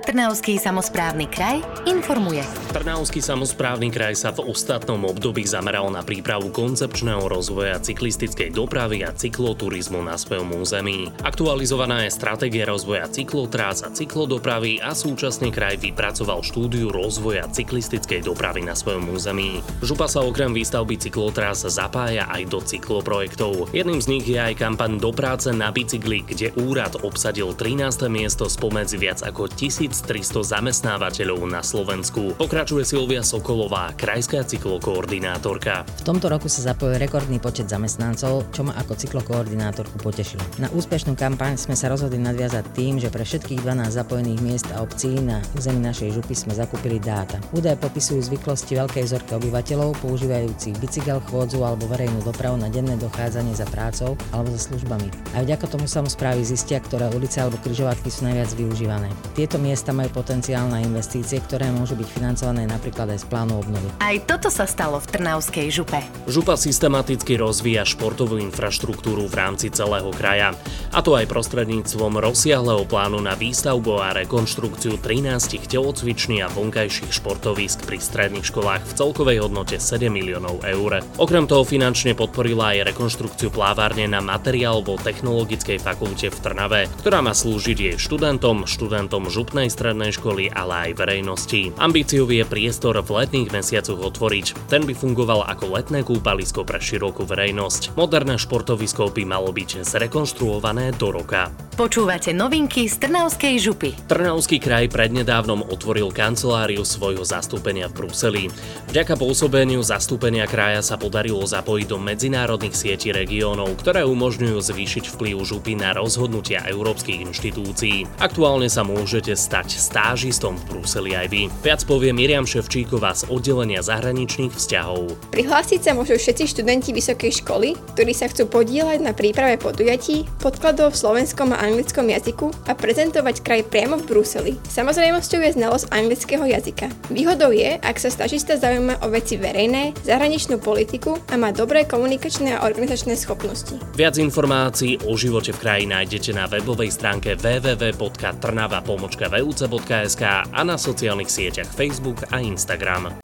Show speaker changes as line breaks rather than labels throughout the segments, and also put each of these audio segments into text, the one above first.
Trnavský samozprávny kraj informuje.
Trnavský samozprávny kraj sa v ostatnom období zameral na prípravu koncepčného rozvoja cyklistickej dopravy a cykloturizmu na svojom území. Aktualizovaná je stratégia rozvoja cyklotrás a cyklodopravy a súčasný kraj vypracoval štúdiu rozvoja cyklistickej dopravy na svojom území. Župa sa okrem výstavby cyklotrás zapája aj do cykloprojektov. Jedným z nich je aj kampaň do práce na bicykli, kde úrad obsadil 13. miesto spomedzi viac ako 1000 1300 zamestnávateľov na Slovensku. Pokračuje Silvia Sokolová, krajská cyklokoordinátorka.
V tomto roku sa zapojil rekordný počet zamestnancov, čo ma ako cyklokoordinátorku potešilo. Na úspešnú kampaň sme sa rozhodli nadviazať tým, že pre všetkých 12 zapojených miest a obcí na území našej župy sme zakúpili dáta. Údaje popisujú zvyklosti veľkej zorky obyvateľov, používajúcich bicykel, chôdzu alebo verejnú dopravu na denné dochádzanie za prácou alebo za službami. A vďaka tomu samozprávy zistia, ktoré ulice alebo križovatky sú najviac využívané. Tieto miesta miesta majú potenciál na investície, ktoré môžu byť financované napríklad aj z plánu obnovy.
Aj toto sa stalo v Trnavskej župe.
Župa systematicky rozvíja športovú infraštruktúru v rámci celého kraja. A to aj prostredníctvom rozsiahleho plánu na výstavbu a rekonštrukciu 13 telocviční a vonkajších športovísk pri stredných školách v celkovej hodnote 7 miliónov eur. Okrem toho finančne podporila aj rekonštrukciu plávárne na materiálovo-technologickej fakulte v Trnave, ktorá má slúžiť jej študentom, študentom župnej strednej školy, ale aj verejnosti. Ambíciou je priestor v letných mesiacoch otvoriť. Ten by fungoval ako letné kúpalisko pre širokú verejnosť. Moderné športovisko by malo byť zrekonštruované do roka.
Počúvate novinky z Trnavskej župy.
Trnavský kraj prednedávnom otvoril kanceláriu svojho zastúpenia v Bruseli. Vďaka pôsobeniu zastúpenia kraja sa podarilo zapojiť do medzinárodných sietí regiónov, ktoré umožňujú zvýšiť vplyv župy na rozhodnutia európskych inštitúcií. Aktuálne sa môžete stať stať stážistom v Bruseli aj vy. Viac povie Miriam Ševčíková z oddelenia zahraničných vzťahov.
Prihlásiť sa môžu všetci študenti vysokej školy, ktorí sa chcú podielať na príprave podujatí, podkladov v slovenskom a anglickom jazyku a prezentovať kraj priamo v Bruseli. Samozrejmosťou je znalosť anglického jazyka. Výhodou je, ak sa stážista zaujíma o veci verejné, zahraničnú politiku a má dobré komunikačné a organizačné schopnosti.
Viac informácií o živote v kraji nájdete na webovej stránke www.trnava.vu budúce.sk a na sociálnych sieťach Facebook a Instagram.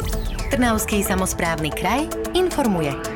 Trnavský samozprávny kraj informuje.